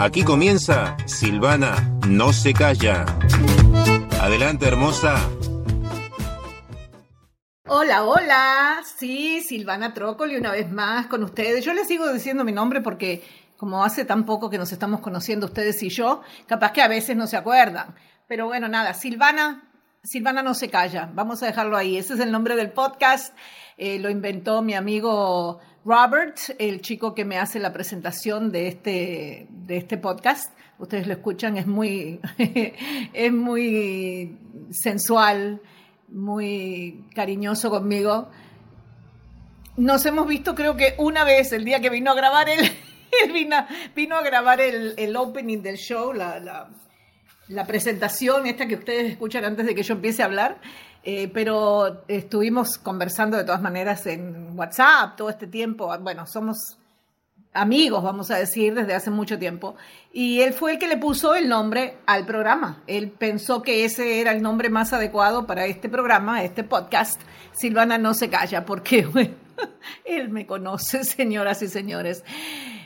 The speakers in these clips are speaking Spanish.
Aquí comienza Silvana No se calla. Adelante, hermosa. Hola, hola. Sí, Silvana Trócoli una vez más con ustedes. Yo les sigo diciendo mi nombre porque como hace tan poco que nos estamos conociendo ustedes y yo, capaz que a veces no se acuerdan. Pero bueno, nada, Silvana, Silvana no se calla. Vamos a dejarlo ahí. Ese es el nombre del podcast. Eh, lo inventó mi amigo Robert, el chico que me hace la presentación de este, de este podcast. Ustedes lo escuchan, es muy, es muy sensual, muy cariñoso conmigo. Nos hemos visto creo que una vez el día que vino a grabar él, vino, vino, a grabar el, el, opening del show, la, la presentación esta que ustedes escuchan antes de que yo empiece a hablar. Eh, pero estuvimos conversando de todas maneras en WhatsApp todo este tiempo. Bueno, somos amigos, vamos a decir, desde hace mucho tiempo. Y él fue el que le puso el nombre al programa. Él pensó que ese era el nombre más adecuado para este programa, este podcast. Silvana no se calla, porque él me conoce, señoras y señores.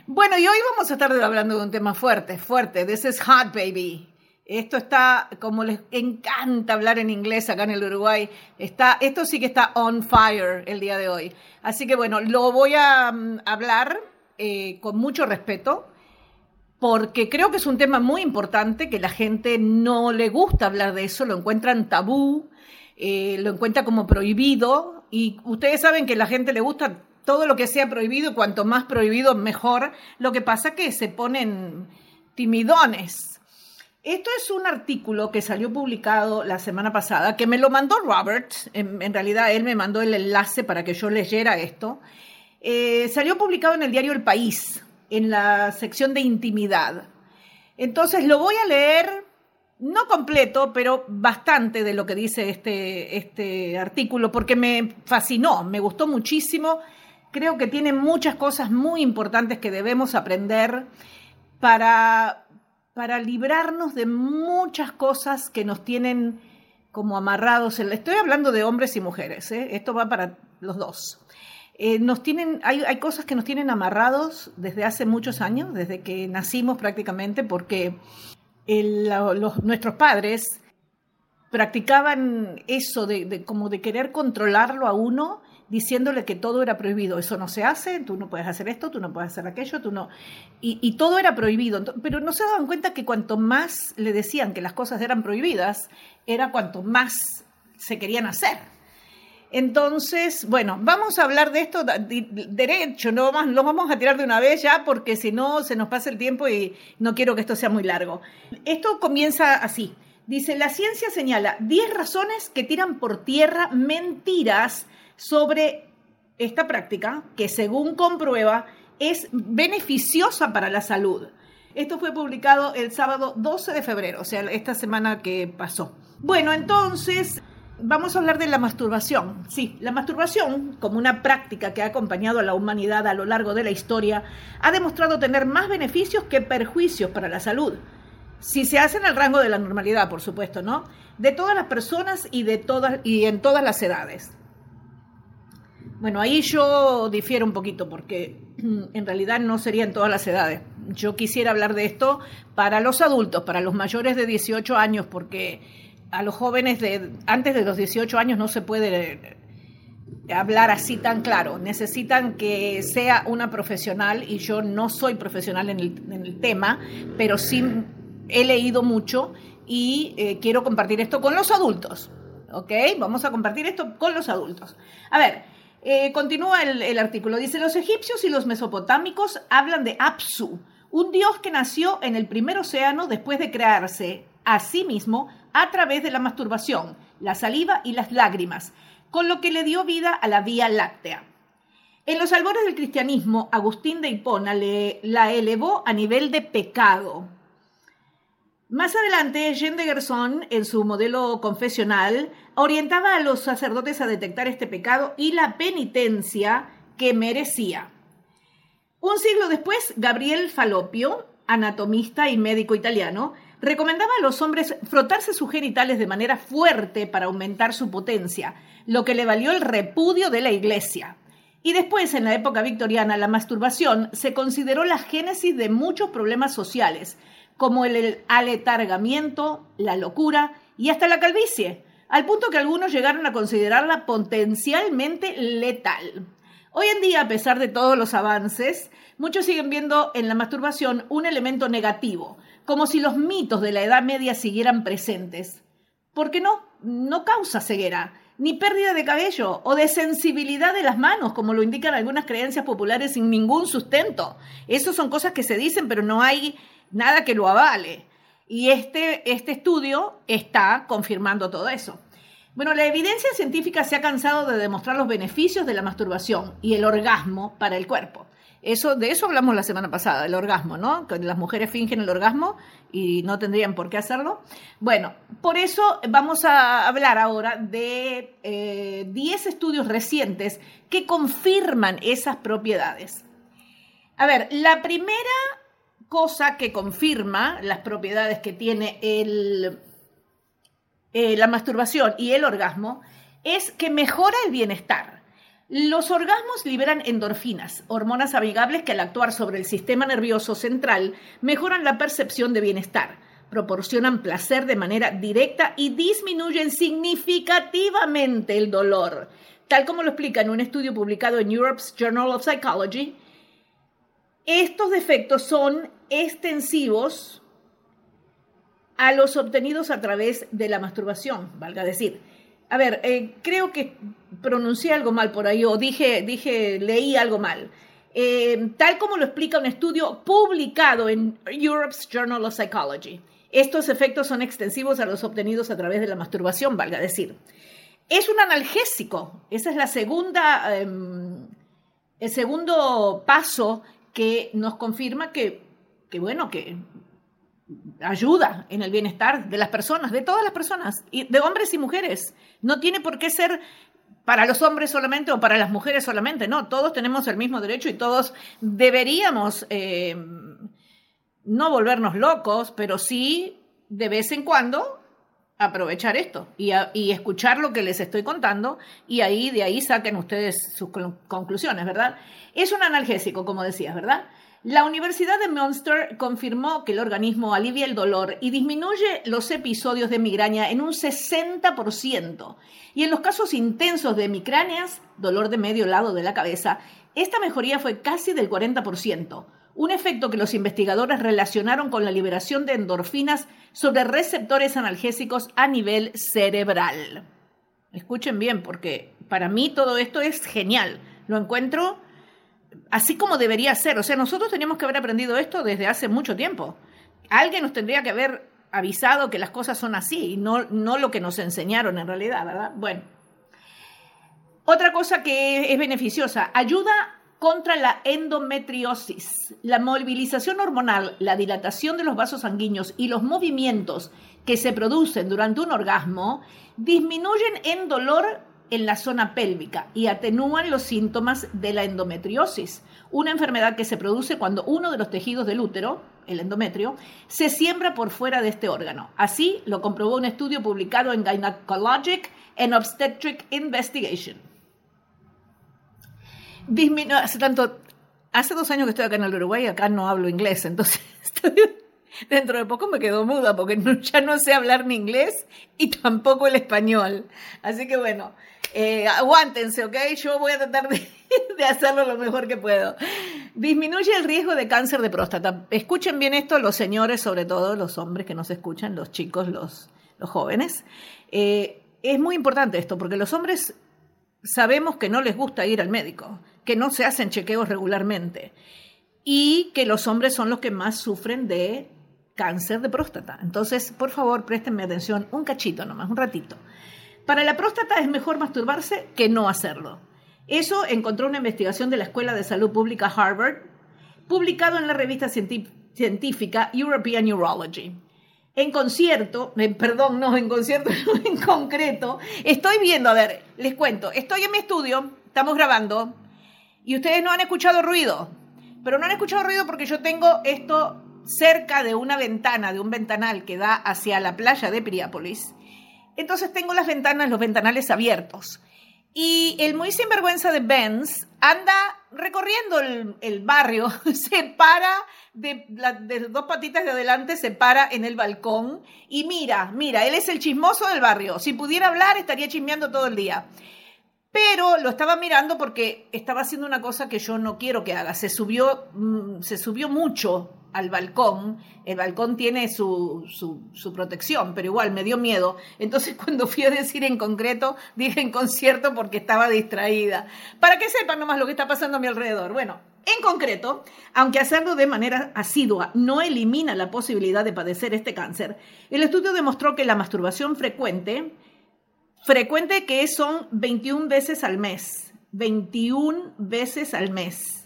Bueno, y hoy vamos a estar hablando de un tema fuerte, fuerte. This is hot, baby. Esto está, como les encanta hablar en inglés acá en el Uruguay, está, esto sí que está on fire el día de hoy. Así que bueno, lo voy a um, hablar eh, con mucho respeto, porque creo que es un tema muy importante, que la gente no le gusta hablar de eso, lo encuentran tabú, eh, lo encuentra como prohibido, y ustedes saben que a la gente le gusta todo lo que sea prohibido, cuanto más prohibido mejor. Lo que pasa es que se ponen timidones esto es un artículo que salió publicado la semana pasada, que me lo mandó Robert, en, realidad él me mandó el enlace para que yo leyera esto. Eh, salió publicado en el diario El País, en la sección de intimidad. Entonces lo voy a leer, no completo, pero bastante de lo que dice este, este artículo, porque me fascinó, me gustó muchísimo. Creo que tiene muchas cosas muy importantes que debemos aprender para para librarnos de muchas cosas que nos tienen como amarrados. Estoy hablando de hombres y mujeres, ¿eh? esto va para los dos. Eh, nos tienen, hay, cosas que nos tienen amarrados desde hace muchos años, desde que nacimos prácticamente, porque nuestros padres practicaban eso de, como de querer controlarlo a uno diciéndole que todo era prohibido. Eso no se hace, tú no puedes hacer esto, tú no puedes hacer aquello, tú no. Y, todo era prohibido. Pero no se daban cuenta que cuanto más le decían que las cosas eran prohibidas, era cuanto más se querían hacer. Entonces, bueno, vamos a hablar de esto derecho, no vamos, lo vamos a tirar de una vez ya porque si no se nos pasa el tiempo y no quiero que esto sea muy largo. Esto comienza así. Dice, la ciencia señala 10 razones que tiran por tierra mentiras sobre esta práctica que según comprueba es beneficiosa para la salud. Esto fue publicado el sábado 12 de febrero, o sea, esta semana que pasó. Bueno, entonces vamos a hablar de la masturbación. Sí, la masturbación, como una práctica que ha acompañado a la humanidad a lo largo de la historia, ha demostrado tener más beneficios que perjuicios para la salud. Si se hace en el rango de la normalidad, por supuesto, ¿no? De todas las personas y, de todas, y en todas las edades. Bueno, ahí yo difiero un poquito porque en realidad no sería en todas las edades. Yo quisiera hablar de esto para los adultos, para los mayores de 18 años, porque a los jóvenes de antes de los 18 años no se puede hablar así tan claro. Necesitan que sea una profesional y yo no soy profesional en el, tema, pero sí he leído mucho y eh, quiero compartir esto con los adultos. ¿Ok? Vamos a compartir esto con los adultos. A ver, eh, continúa el, artículo. Dice, los egipcios y los mesopotámicos hablan de Apsu, un dios que nació en el primer océano después de crearse a sí mismo a través de la masturbación, la saliva y las lágrimas, con lo que le dio vida a la Vía Láctea. En los albores del cristianismo, Agustín de Hipona la elevó a nivel de pecado. Más adelante, Jean de Gerson, en su modelo confesional, orientaba a los sacerdotes a detectar este pecado y la penitencia que merecía. Un siglo después, Gabriel Falopio, anatomista y médico italiano, recomendaba a los hombres frotarse sus genitales de manera fuerte para aumentar su potencia, lo que le valió el repudio de la iglesia. Y después, en la época victoriana, la masturbación se consideró la génesis de muchos problemas sociales, como el aletargamiento, la locura y hasta la calvicie, al punto que algunos llegaron a considerarla potencialmente letal. Hoy en día, a pesar de todos los avances, muchos siguen viendo en la masturbación un elemento negativo, como si los mitos de la Edad Media siguieran presentes. ¿Por qué no? No causa ceguera ni pérdida de cabello o de sensibilidad de las manos, como lo indican algunas creencias populares sin ningún sustento. Esas son cosas que se dicen, pero no hay nada que lo avale. Y este, este estudio está confirmando todo eso. Bueno, la evidencia científica se ha cansado de demostrar los beneficios de la masturbación y el orgasmo para el cuerpo. Eso, de eso hablamos la semana pasada, el orgasmo, ¿no? Que las mujeres fingen el orgasmo y no tendrían por qué hacerlo. Bueno, por eso vamos a hablar ahora de 10 eh, estudios recientes que confirman esas propiedades. A ver, la primera cosa que confirma las propiedades que tiene el, eh, la masturbación y el orgasmo es que mejora el bienestar. Los orgasmos liberan endorfinas, hormonas amigables que al actuar sobre el sistema nervioso central mejoran la percepción de bienestar, proporcionan placer de manera directa y disminuyen significativamente el dolor. Tal como lo explica en un estudio publicado en Europe's Journal of Psychology, estos defectos son extensivos a los obtenidos a través de la masturbación, valga decir. A ver, eh, creo que pronuncié algo mal por ahí o dije, dije leí algo mal. Eh, tal como lo explica un estudio publicado en Europe's Journal of Psychology. Estos efectos son extensivos a los obtenidos a través de la masturbación, valga decir. Es un analgésico. Esa es la segunda, em, el segundo paso que nos confirma que, que, bueno, que ayuda en el bienestar de las personas, de todas las personas, y de hombres y mujeres. No tiene por qué ser para los hombres solamente o para las mujeres solamente, no, todos tenemos el mismo derecho y todos deberíamos eh, no volvernos locos, pero sí de vez en cuando aprovechar esto y, y, escuchar lo que les estoy contando y ahí de ahí saquen ustedes sus conclusiones, ¿verdad? Es un analgésico, como decías, ¿verdad? La Universidad de Munster confirmó que el organismo alivia el dolor y disminuye los episodios de migraña en un 60%. Y en los casos intensos de micráneas, dolor de medio lado de la cabeza, esta mejoría fue casi del 40%, un efecto que los investigadores relacionaron con la liberación de endorfinas sobre receptores analgésicos a nivel cerebral. Escuchen bien, porque para mí todo esto es genial. Lo encuentro así como debería ser. O sea, nosotros teníamos que haber aprendido esto desde hace mucho tiempo. Alguien nos tendría que haber avisado que las cosas son así y no, no lo que nos enseñaron en realidad, ¿verdad? Bueno. Otra cosa que es beneficiosa, ayuda contra la endometriosis. La movilización hormonal, la dilatación de los vasos sanguíneos y los movimientos que se producen durante un orgasmo disminuyen en dolor en la zona pélvica y atenúan los síntomas de la endometriosis, una enfermedad que se produce cuando uno de los tejidos del útero, el endometrio, se siembra por fuera de este órgano. Así lo comprobó un estudio publicado en Gynecologic and Obstetric Investigation. hace tanto, hace dos años que estoy acá en el Uruguay, acá no hablo inglés, entonces dentro de poco me quedo muda porque ya no sé hablar ni inglés y tampoco el español. Así que bueno, eh, aguántense, ¿ok? Yo voy a tratar de, hacerlo lo mejor que puedo. Disminuye el riesgo de cáncer de próstata. Escuchen bien esto los señores, sobre todo los hombres que nos escuchan, los chicos, los, los jóvenes. Eh, es muy importante esto, porque los hombres sabemos que no les gusta ir al médico, que no se hacen chequeos regularmente y que los hombres son los que más sufren de cáncer de próstata. Entonces, por favor, préstenme atención un cachito nomás, un ratito. Para la próstata es mejor masturbarse que no hacerlo. Eso encontró una investigación de la Escuela de Salud Pública Harvard, publicado en la revista científica European Urology. En concierto, eh, perdón, no, en concierto, en concreto, estoy viendo, a ver, les cuento, estoy en mi estudio, estamos grabando, y ustedes no han escuchado ruido, pero no han escuchado ruido porque yo tengo esto cerca de una ventana, de un ventanal que da hacia la playa de Piriápolis. Entonces tengo las ventanas, los ventanales abiertos. Y el muy sinvergüenza de Benz anda recorriendo el, barrio, se para de, de, dos patitas de adelante, se para en el balcón y mira, mira, él es el chismoso del barrio. Si pudiera hablar, estaría chismeando todo el día. Pero lo estaba mirando porque estaba haciendo una cosa que yo no quiero que haga. Se subió, mm, se subió mucho al balcón. El balcón tiene su, su, protección, pero igual me dio miedo. Entonces cuando fui a decir en concreto, dije en concierto porque estaba distraída. Para que sepan nomás lo que está pasando a mi alrededor. Bueno, en concreto, aunque hacerlo de manera asidua no elimina la posibilidad de padecer este cáncer, el estudio demostró que la masturbación frecuente, frecuente que son 21 veces al mes, 21 veces al mes,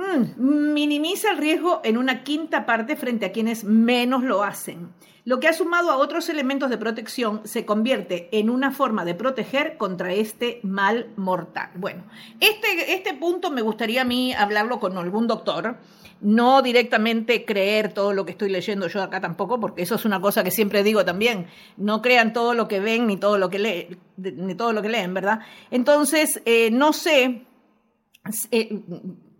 Hmm, minimiza el riesgo en una quinta parte frente a quienes menos lo hacen. Lo que ha sumado a otros elementos de protección se convierte en una forma de proteger contra este mal mortal. Bueno, este, este punto me gustaría a mí hablarlo con algún doctor, no directamente creer todo lo que estoy leyendo yo acá tampoco, porque eso es una cosa que siempre digo también, no crean todo lo que ven ni todo lo que, leen, ni todo lo que leen, ¿verdad? Entonces, eh, no sé... Eh,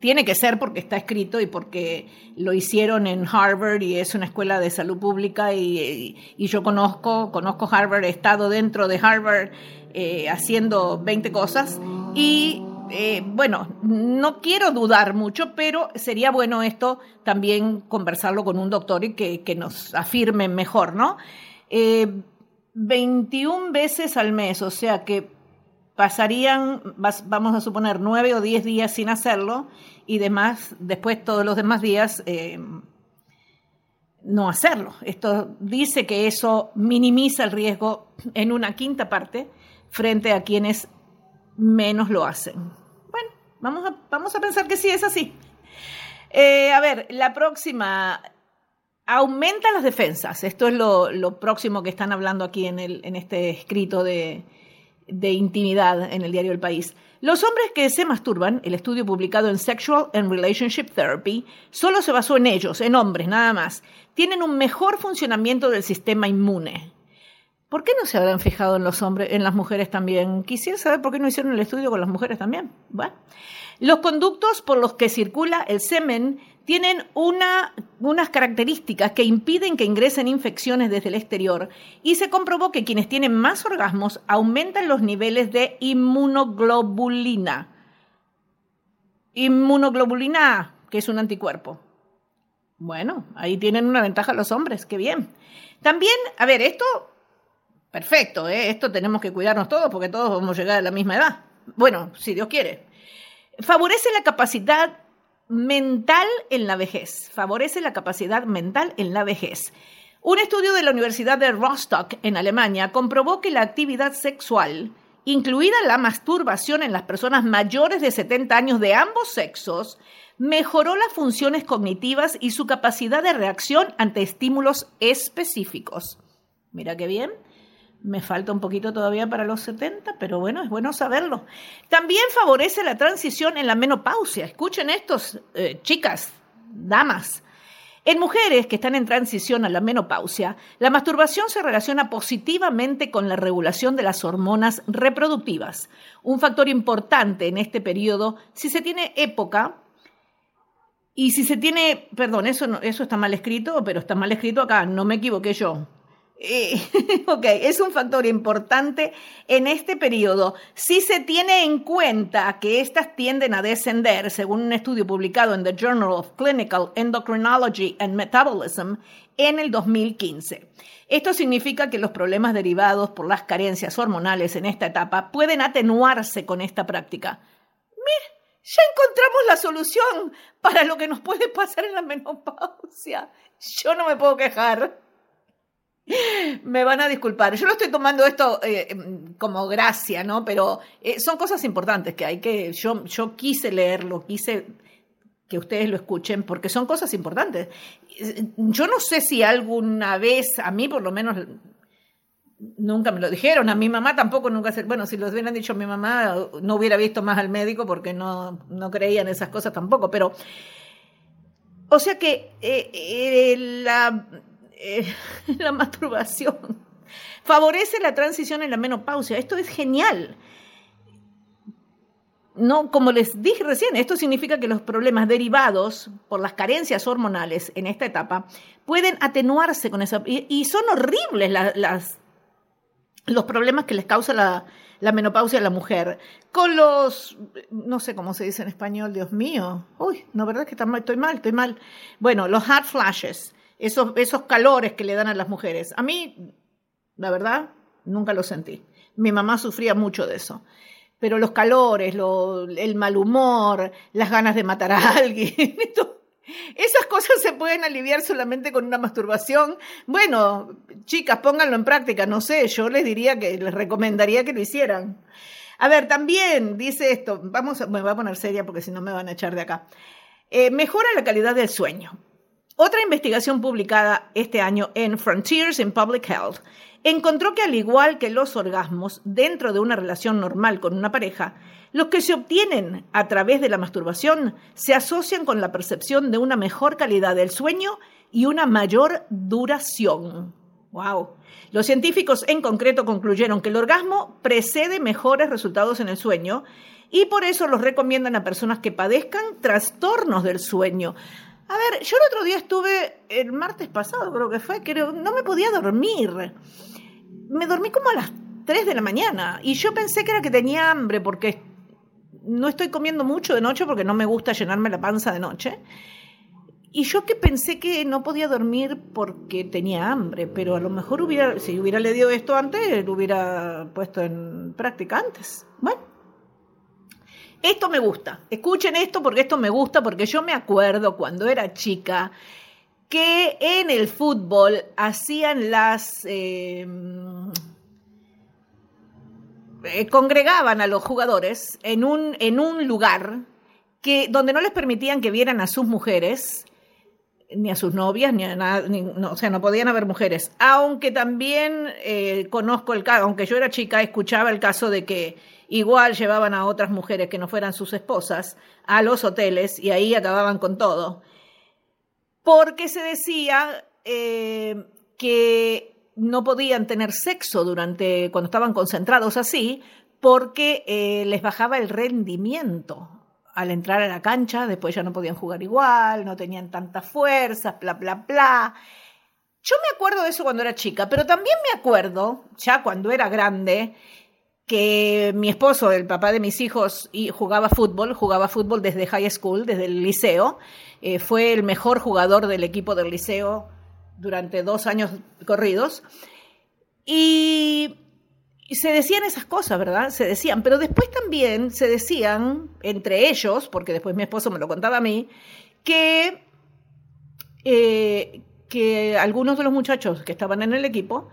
tiene que ser porque está escrito y porque lo hicieron en Harvard y es una escuela de salud pública y, yo conozco, conozco Harvard, he estado dentro de Harvard eh, haciendo 20 cosas y eh, bueno, no quiero dudar mucho, pero sería bueno esto también conversarlo con un doctor y que, que nos afirme mejor, ¿no? 21 eh, veces al mes, o sea que pasarían, vamos a suponer, nueve o diez días sin hacerlo y demás, después todos los demás días eh, no hacerlo. Esto dice que eso minimiza el riesgo en una quinta parte frente a quienes menos lo hacen. Vamos a, vamos a pensar que sí es así. Eh, a ver, la próxima. Aumenta las defensas. Esto es lo, lo próximo que están hablando aquí en, el, en este escrito de, de intimidad en el diario El País. Los hombres que se masturban, el estudio publicado en Sexual and Relationship Therapy, solo se basó en ellos, en hombres nada más, tienen un mejor funcionamiento del sistema inmune. ¿Por qué no se habrán fijado en los hombres, en las mujeres también? Quisiera saber por qué no hicieron el estudio con las mujeres también. Bueno. Los conductos por los que circula el semen tienen unas características que impiden que ingresen infecciones desde el exterior y se comprobó que quienes tienen más orgasmos aumentan los niveles de inmunoglobulina. Inmunoglobulina que es un anticuerpo. Bueno, ahí tienen una ventaja los hombres, qué bien. También, a ver, esto, perfecto, ¿eh? esto tenemos que cuidarnos todos porque todos vamos a llegar a la misma edad. Bueno, si Dios quiere favorece la capacidad mental en la vejez. Favorece la capacidad mental en la vejez. Un estudio de la Universidad de Rostock en Alemania comprobó que la actividad sexual, incluida la masturbación en las personas mayores de 70 años de ambos sexos, mejoró las funciones cognitivas y su capacidad de reacción ante estímulos específicos. Mira qué bien. Me falta un poquito todavía para los 70, pero bueno, es bueno saberlo. También favorece la transición en la menopausia. Escuchen estos, eh, chicas, damas. En mujeres que están en transición a la menopausia, la masturbación se relaciona positivamente con la regulación de las hormonas reproductivas, un factor importante en este periodo si se tiene época y si se tiene, perdón, eso, eso está mal escrito, pero está mal escrito acá, no me equivoqué yo. Eh, ok, es un factor importante en este periodo si se tiene en cuenta que estas tienden a descender, según un estudio publicado en The Journal of Clinical Endocrinology and Metabolism en el 2015. Esto significa que los problemas derivados por las carencias hormonales en esta etapa pueden atenuarse con esta práctica. Mira, ya encontramos la solución para lo que nos puede pasar en la menopausia. Yo no me puedo quejar. Me van a disculpar. Yo lo estoy tomando esto eh, como gracia, ¿no? Pero eh, son cosas importantes que hay que. Yo, yo quise leerlo, quise que ustedes lo escuchen, porque son cosas importantes. Yo no sé si alguna vez, a mí por lo menos, nunca me lo dijeron, a mi mamá tampoco nunca se. Bueno, si lo hubieran dicho a mi mamá, no hubiera visto más al médico porque no, no creía en esas cosas tampoco, pero. O sea que eh, la eh, la masturbación Favorece la transición en la menopausia. Esto es genial. No, como les dije recién, esto significa que los problemas derivados por las carencias hormonales en esta etapa pueden atenuarse con esa. Y, son horribles las, los problemas que les causa la, la menopausia a la mujer. Con los, no sé cómo se dice en español, Dios mío. Uy, no, ¿verdad que estoy mal? Estoy mal. Bueno, los hot flashes, esos, esos calores que le dan a las mujeres. A mí, la verdad, nunca lo sentí. Mi mamá sufría mucho de eso. Pero los calores, el mal humor, las ganas de matar a alguien, esas cosas se pueden aliviar solamente con una masturbación. Bueno, chicas, pónganlo en práctica, no sé, yo les diría que les recomendaría que lo hicieran. A ver, también dice esto, vamos, me voy a poner seria porque si no me van a echar de acá. Eh, mejora la calidad del sueño. Otra investigación publicada este año en Frontiers in Public Health encontró que al igual que los orgasmos dentro de una relación normal con una pareja, los que se obtienen a través de la masturbación se asocian con la percepción de una mejor calidad del sueño y una mayor duración. Wow. Los científicos en concreto concluyeron que el orgasmo precede mejores resultados en el sueño y por eso los recomiendan a personas que padezcan trastornos del sueño. A ver, yo el otro día estuve, el martes pasado creo que fue, creo, no me podía dormir. Me dormí como a las 3 de la mañana y yo pensé que era que tenía hambre porque no estoy comiendo mucho de noche porque no me gusta llenarme la panza de noche. Y yo que pensé que no podía dormir porque tenía hambre, pero a lo mejor hubiera, si hubiera leído esto antes, lo hubiera puesto en práctica antes. Bueno, esto me gusta. Escuchen esto porque esto me gusta, porque yo me acuerdo cuando era chica que en el fútbol hacían las... Eh, eh, congregaban a los jugadores en un, en un lugar que, donde no les permitían que vieran a sus mujeres, ni a sus novias, ni a nada, no, o sea, no podían haber mujeres. Aunque también eh, conozco el caso, aunque yo era chica, escuchaba el caso de que igual llevaban a otras mujeres que no fueran sus esposas a los hoteles y ahí acababan con todo. Porque se decía eh, que no podían tener sexo durante cuando estaban concentrados así, porque eh, les bajaba el rendimiento al entrar a la cancha, después ya no podían jugar igual, no tenían tantas fuerzas, bla, bla, bla. Yo me acuerdo de eso cuando era chica, pero también me acuerdo, ya cuando era grande, que mi esposo, el papá de mis hijos, jugaba fútbol, jugaba fútbol desde high school, desde el liceo, eh, fue el mejor jugador del equipo del liceo durante dos años corridos. Y, se decían esas cosas, ¿verdad? Se decían, pero después también se decían, entre ellos, porque después mi esposo me lo contaba a mí, que, eh, que algunos de los muchachos que estaban en el equipo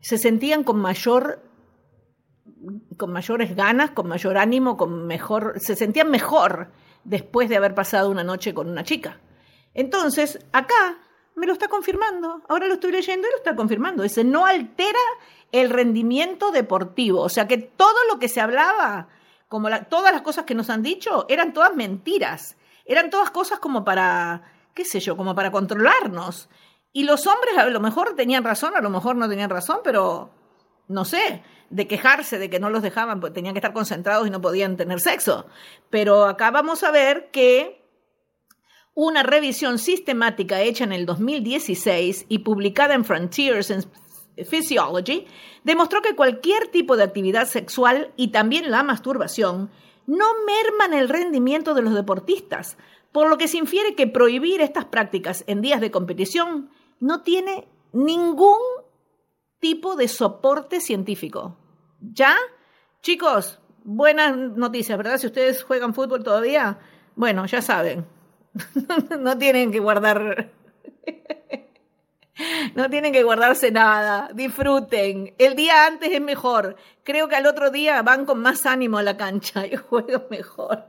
se sentían con mayor con mayores ganas, con mayor ánimo, con mejor, se sentían mejor después de haber pasado una noche con una chica. Entonces, acá me lo está confirmando. Ahora lo estoy leyendo y lo está confirmando. Dice, no altera el rendimiento deportivo. O sea que todo lo que se hablaba, como todas las cosas que nos han dicho, eran todas mentiras. Eran todas cosas como para, qué sé yo, como para controlarnos. Y los hombres a lo mejor tenían razón, a lo mejor no tenían razón, pero no sé, de quejarse de que no los dejaban, porque tenían que estar concentrados y no podían tener sexo. Pero acá vamos a ver que una revisión sistemática hecha en el 2016 y publicada en Frontiers in Physiology demostró que cualquier tipo de actividad sexual y también la masturbación no merman el rendimiento de los deportistas, por lo que se infiere que prohibir estas prácticas en días de competición no tiene ningún tipo de soporte científico. ¿Ya? Chicos, buenas noticias, ¿verdad? Si ustedes juegan fútbol todavía, bueno, ya saben, no tienen que guardar. No tienen que guardarse nada, disfruten. El día antes es mejor. Creo que al otro día van con más ánimo a la cancha y juegan mejor.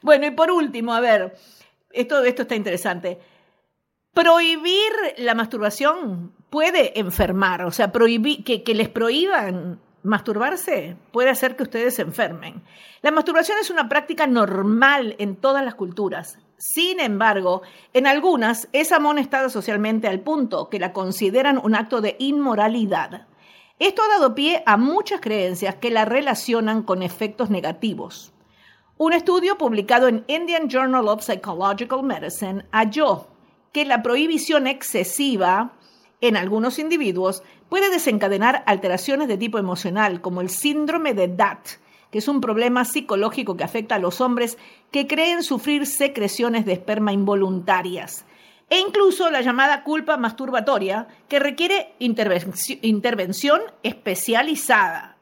Bueno, y por último, a ver, esto, esto está interesante. Prohibir la masturbación puede enfermar, o sea, prohibir, que, que les prohíban masturbarse puede hacer que ustedes se enfermen. La masturbación es una práctica normal en todas las culturas. Sin embargo, en algunas es amonestada socialmente al punto que la consideran un acto de inmoralidad. Esto ha dado pie a muchas creencias que la relacionan con efectos negativos. Un estudio publicado en Indian Journal of Psychological Medicine halló que la prohibición excesiva en algunos individuos puede desencadenar alteraciones de tipo emocional, como el síndrome de DAT, que es un problema psicológico que afecta a los hombres que creen sufrir secreciones de esperma involuntarias, e incluso la llamada culpa masturbatoria, que requiere intervención especializada.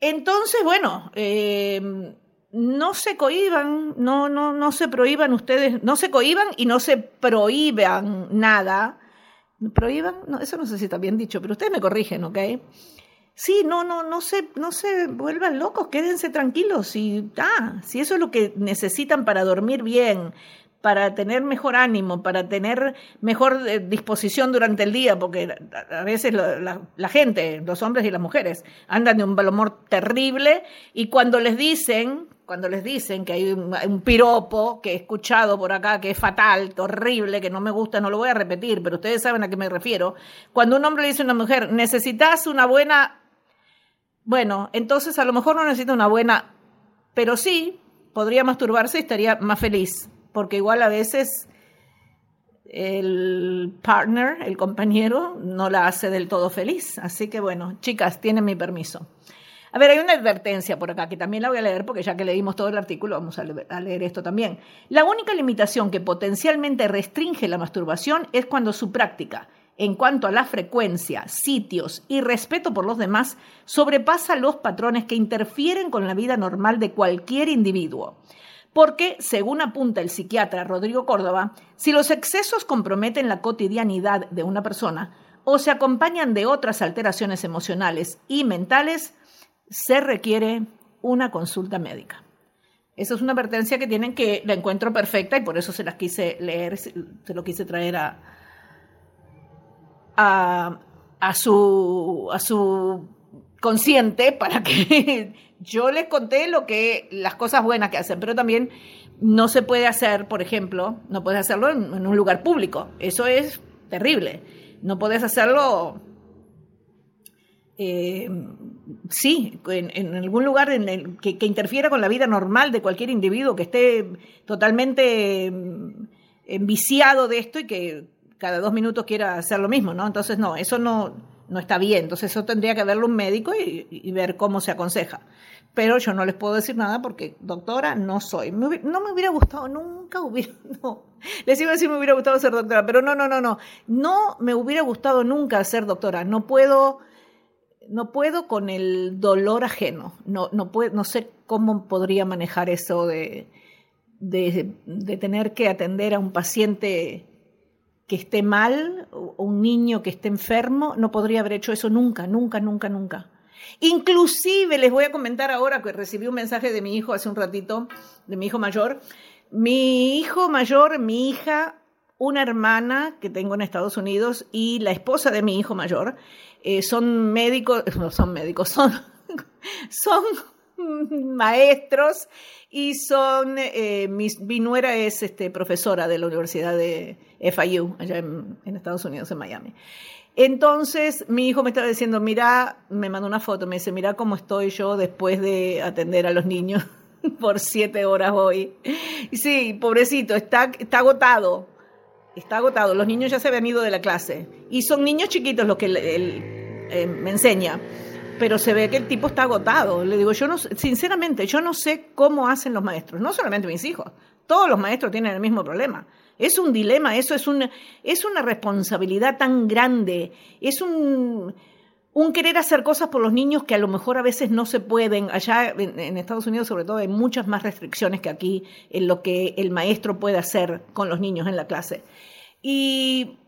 Entonces, bueno, eh, no se cohiban, no, no, no se prohíban ustedes, no se cohiban y no se prohíban nada. ¿Prohíban? No, eso no sé si está bien dicho, pero ustedes me corrigen, ¿ok? Sí, no, no, no se, no se vuelvan locos, quédense tranquilos. Y, ah, si eso es lo que necesitan para dormir bien, para tener mejor ánimo, para tener mejor eh, disposición durante el día, porque a veces la, gente, los hombres y las mujeres, andan de un buen humor terrible y cuando les dicen, cuando les dicen que hay un, piropo que he escuchado por acá que es fatal, horrible, que no me gusta, no lo voy a repetir, pero ustedes saben a qué me refiero. Cuando un hombre le dice a una mujer, necesitas una buena, bueno, entonces a lo mejor no necesita una buena, pero sí podría masturbarse y estaría más feliz porque igual a veces el partner, el compañero, no la hace del todo feliz. Así que bueno, chicas, tienen mi permiso. A ver, hay una advertencia por acá que también la voy a leer porque ya que leímos todo el artículo, vamos a leer, esto también. La única limitación que potencialmente restringe la masturbación es cuando su práctica, en cuanto a la frecuencia, sitios y respeto por los demás, sobrepasa los patrones que interfieren con la vida normal de cualquier individuo porque, según apunta el psiquiatra Rodrigo Córdoba, si los excesos comprometen la cotidianidad de una persona o se acompañan de otras alteraciones emocionales y mentales, se requiere una consulta médica. Esa es una advertencia que tienen que la encuentro perfecta y por eso se las quise leer, se lo quise traer a, a, su, a su consciente para que yo les conté lo que las cosas buenas que hacen, pero también no se puede hacer, por ejemplo, no puedes hacerlo en, un lugar público. Eso es terrible. No puedes hacerlo, eh, sí, en, algún lugar que, que, interfiera con la vida normal de cualquier individuo que esté totalmente mm, enviciado de esto y que cada dos minutos quiera hacer lo mismo, ¿no? Entonces, no, eso no, no está bien. Entonces eso tendría que verlo un médico y, ver cómo se aconseja. Pero yo no les puedo decir nada porque doctora no soy. no me hubiera gustado, nunca hubiera, no. Les iba a decir me hubiera gustado ser doctora, pero no, no, no, no. No me hubiera gustado nunca ser doctora. No puedo, no puedo con el dolor ajeno. No, no, puedo, no sé cómo podría manejar eso de, de, de tener que atender a un paciente que esté mal o un niño que esté enfermo no podría haber hecho eso nunca, nunca, nunca, nunca. Inclusive les voy a comentar ahora que recibí un mensaje de mi hijo hace un ratito, de mi hijo mayor. Mi hijo mayor, mi hija, una hermana que tengo en Estados Unidos y la esposa de mi hijo mayor eh, son médicos, no son médicos, son, son maestros y son, eh, mi, nuera es este, profesora de la Universidad de FIU, allá en, Estados Unidos, en Miami. Entonces mi hijo me estaba diciendo, mira, me mandó una foto, me dice, mira cómo estoy yo después de atender a los niños por siete horas hoy. Y sí, pobrecito, está, está agotado, está agotado. Los niños ya se habían ido de la clase y son niños chiquitos los que él, eh, me enseña pero se ve que el tipo está agotado. Le digo, yo no, sinceramente, yo no sé cómo hacen los maestros, no solamente mis hijos, todos los maestros tienen el mismo problema. Es un dilema, eso es una, es una responsabilidad tan grande, es un, un querer hacer cosas por los niños que a lo mejor a veces no se pueden. Allá en, en, Estados Unidos, sobre todo, hay muchas más restricciones que aquí en lo que el maestro puede hacer con los niños en la clase. Y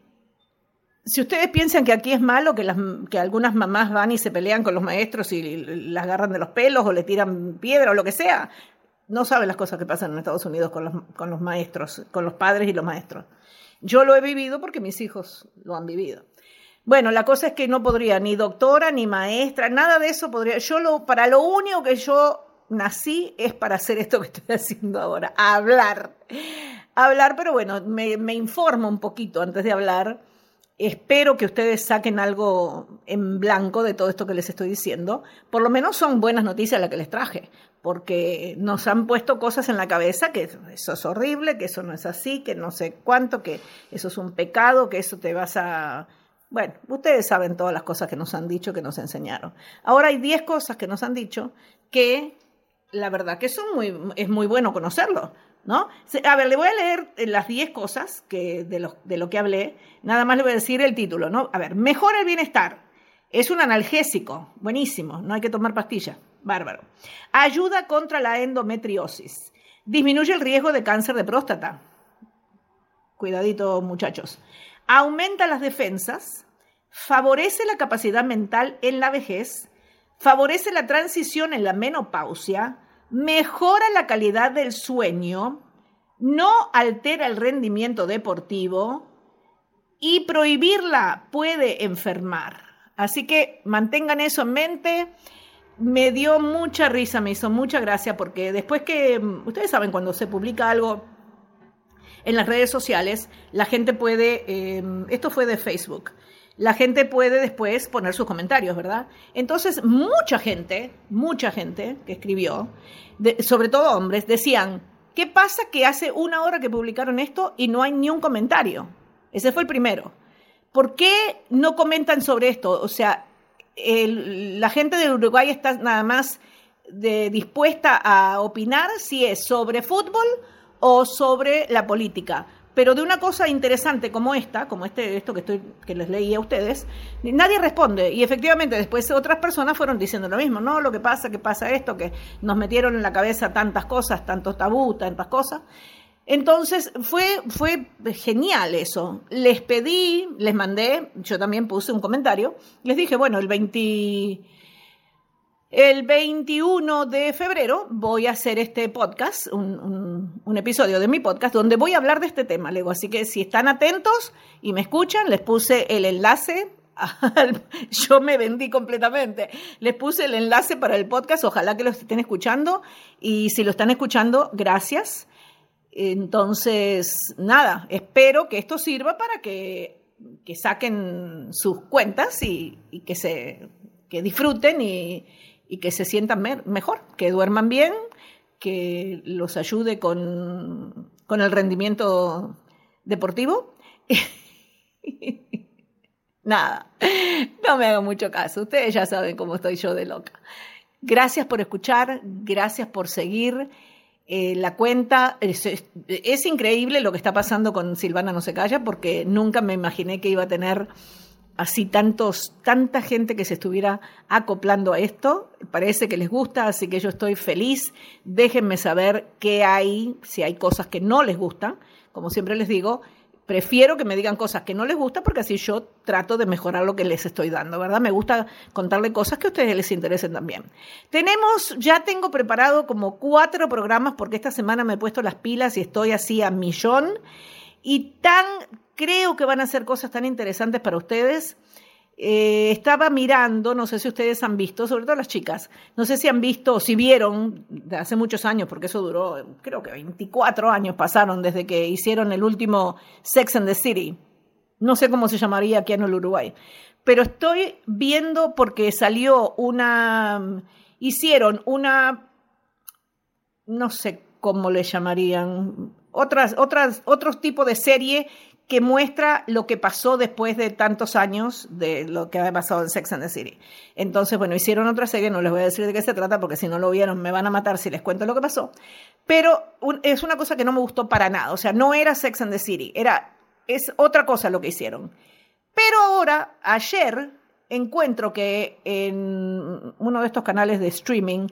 si ustedes piensan que aquí es malo, que, algunas mamás van y se pelean con los maestros y las agarran de los pelos o le tiran piedra o lo que sea, no saben las cosas que pasan en Estados Unidos con los, con los maestros, con los padres y los maestros. Yo lo he vivido porque mis hijos lo han vivido. Bueno, la cosa es que no podría ni doctora ni maestra, nada de eso podría. Yo lo, para lo único que yo nací es para hacer esto que estoy haciendo ahora, hablar. Hablar, pero bueno, me, me informo un poquito antes de hablar. Espero que ustedes saquen algo en blanco de todo esto que les estoy diciendo. Por lo menos son buenas noticias las que les traje, porque nos han puesto cosas en la cabeza que eso es horrible, que eso no es así, que no sé cuánto, que eso es un pecado, que eso te vas a bueno, ustedes saben todas las cosas que nos han dicho, que nos enseñaron. Ahora hay 10 cosas que nos han dicho que la verdad que son muy, es muy bueno conocerlo, ¿no? A ver, le voy a leer las 10 cosas que, de, lo, de lo que hablé, nada más le voy a decir el título, ¿no? A ver, mejora el bienestar, es un analgésico, buenísimo, no hay que tomar pastillas, bárbaro. Ayuda contra la endometriosis, disminuye el riesgo de cáncer de próstata. Cuidadito, muchachos aumenta las defensas, favorece la capacidad mental en la vejez, favorece la transición en la menopausia, mejora la calidad del sueño, no altera el rendimiento deportivo y prohibirla puede enfermar. Así que mantengan eso en mente. Me dio mucha risa, me hizo mucha gracia porque después que, ustedes saben, cuando se publica algo en las redes sociales, la gente puede, eh, esto fue de Facebook, la gente puede después poner sus comentarios, ¿verdad? Entonces, mucha gente, mucha gente que escribió, sobre todo hombres, decían, ¿qué pasa que hace una hora que publicaron esto y no hay ni un comentario? Ese fue el primero. ¿Por qué no comentan sobre esto? O sea, la gente de Uruguay está nada más dispuesta a opinar si es sobre fútbol o sobre la política. Pero de una cosa interesante como esta, como este, esto que, estoy, que les leí a ustedes, nadie responde. Y efectivamente después otras personas fueron diciendo lo mismo, ¿no? Lo que pasa, que pasa esto, que nos metieron en la cabeza tantas cosas, tantos tabú, tantas cosas. Entonces fue, fue genial eso. Les pedí, les mandé, yo también puse un comentario, les dije, bueno, el 20 el 21 de febrero voy a hacer este podcast, un, episodio de mi podcast, donde voy a hablar de este tema, Lego. Así que si están atentos y me escuchan, les puse el enlace. yo me vendí completamente. Les puse el enlace para el podcast, ojalá que lo estén escuchando. Y si lo están escuchando, gracias. Entonces, nada, espero que esto sirva para que, saquen sus cuentas y, que se disfruten y, y que se sientan mejor, que duerman bien, que los ayude con, con el rendimiento deportivo. Nada, no me hagan mucho caso, ustedes ya saben cómo estoy yo de loca. Gracias por escuchar, gracias por seguir. Eh, la cuenta, es, es, increíble lo que está pasando con Silvana No Se Calla, porque nunca me imaginé que iba a tener así tantos, tanta gente que se estuviera acoplando a esto. Parece que les gusta, así que yo estoy feliz. Déjenme saber qué hay, si hay cosas que no les gustan. Como siempre les digo, prefiero que me digan cosas que no les gustan porque así yo trato de mejorar lo que les estoy dando, ¿verdad? Me gusta contarle cosas que a ustedes les interesen también. Tenemos, ya tengo preparado como cuatro programas porque esta semana me he puesto las pilas y estoy así a millón y tan creo que van a ser cosas tan interesantes para ustedes. Eh, estaba mirando, no sé si ustedes han visto, sobre todo las chicas, no sé si han visto o si vieron hace muchos años, porque eso duró, creo que 24 años pasaron desde que hicieron el último Sex and the City. No sé cómo se llamaría aquí en el Uruguay, pero estoy viendo porque salió una, hicieron una, no sé cómo le llamarían, otras, otras, otros tipos de serie que muestra lo que pasó después de tantos años de lo que había pasado en Sex and the City. Entonces, bueno, hicieron otra serie, no les voy a decir de qué se trata porque si no lo vieron me van a matar si les cuento lo que pasó, pero es una cosa que no me gustó para nada, o sea, no era Sex and the City, era es otra cosa lo que hicieron. Pero ahora, ayer encuentro que en uno de estos canales de streaming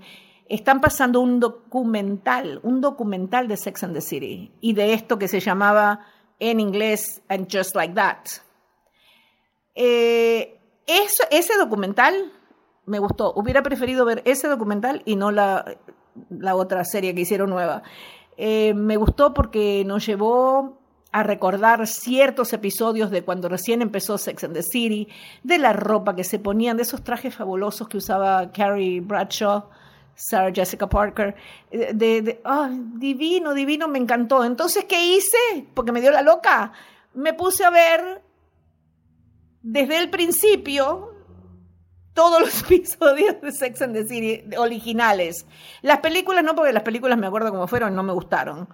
están pasando un documental, un documental de Sex and the City y de esto que se llamaba en inglés And Just Like That. Eh, ese documental me gustó. Hubiera preferido ver ese documental y no la, la otra serie que hicieron nueva. Eh, me gustó porque nos llevó a recordar ciertos episodios de cuando recién empezó Sex and the City, de la ropa que se ponían, de esos trajes fabulosos que usaba Carrie Bradshaw Sarah Jessica Parker. Eh, de, divino, divino, me encantó. Entonces, ¿qué hice? Porque me dio la loca. Me puse a ver desde el principio todos los episodios de Sex and the City originales. Las películas no, porque las películas me acuerdo cómo fueron, no me gustaron.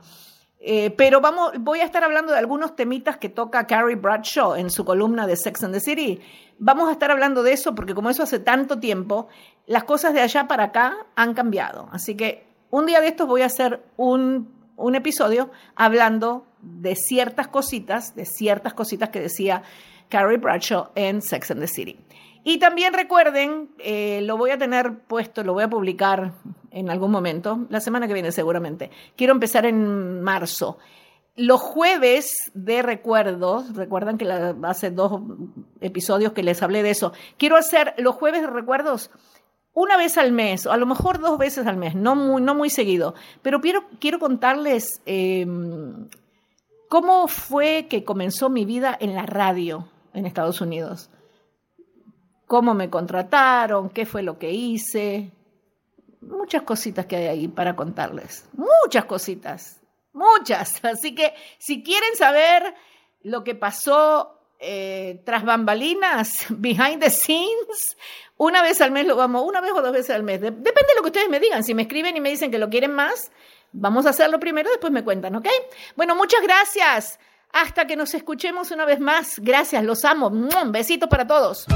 Eh, pero vamos, voy a estar hablando de algunos temitas que toca Carrie Bradshaw en su columna de Sex and the City. Vamos a estar hablando de eso porque como eso hace tanto tiempo, las cosas de allá para acá han cambiado. Así que un día de estos voy a hacer un, un episodio hablando de ciertas cositas, de ciertas cositas que decía Carrie Bradshaw en Sex and the City. Y también recuerden, eh, lo voy a tener puesto, lo voy a publicar en algún momento, la semana que viene seguramente. Quiero empezar en marzo. Los jueves de recuerdos, recuerdan que hace dos episodios que les hablé de eso, quiero hacer los jueves de recuerdos una vez al mes, o a lo mejor dos veces al mes, no muy, no muy seguido, pero quiero, quiero contarles em, cómo fue que comenzó mi vida en la radio en Estados Unidos cómo me contrataron, qué fue lo que hice. Muchas cositas que hay ahí para contarles. Muchas cositas. Muchas. Así que si quieren saber lo que pasó eh, tras bambalinas, behind the scenes, una vez al mes lo vamos, una vez o dos veces al mes. depende de lo que ustedes me digan. Si me escriben y me dicen que lo quieren más, vamos a hacerlo primero, después me cuentan, ¿ok? Bueno, muchas gracias. Hasta que nos escuchemos una vez más. Gracias, los amo. Un besito para todos.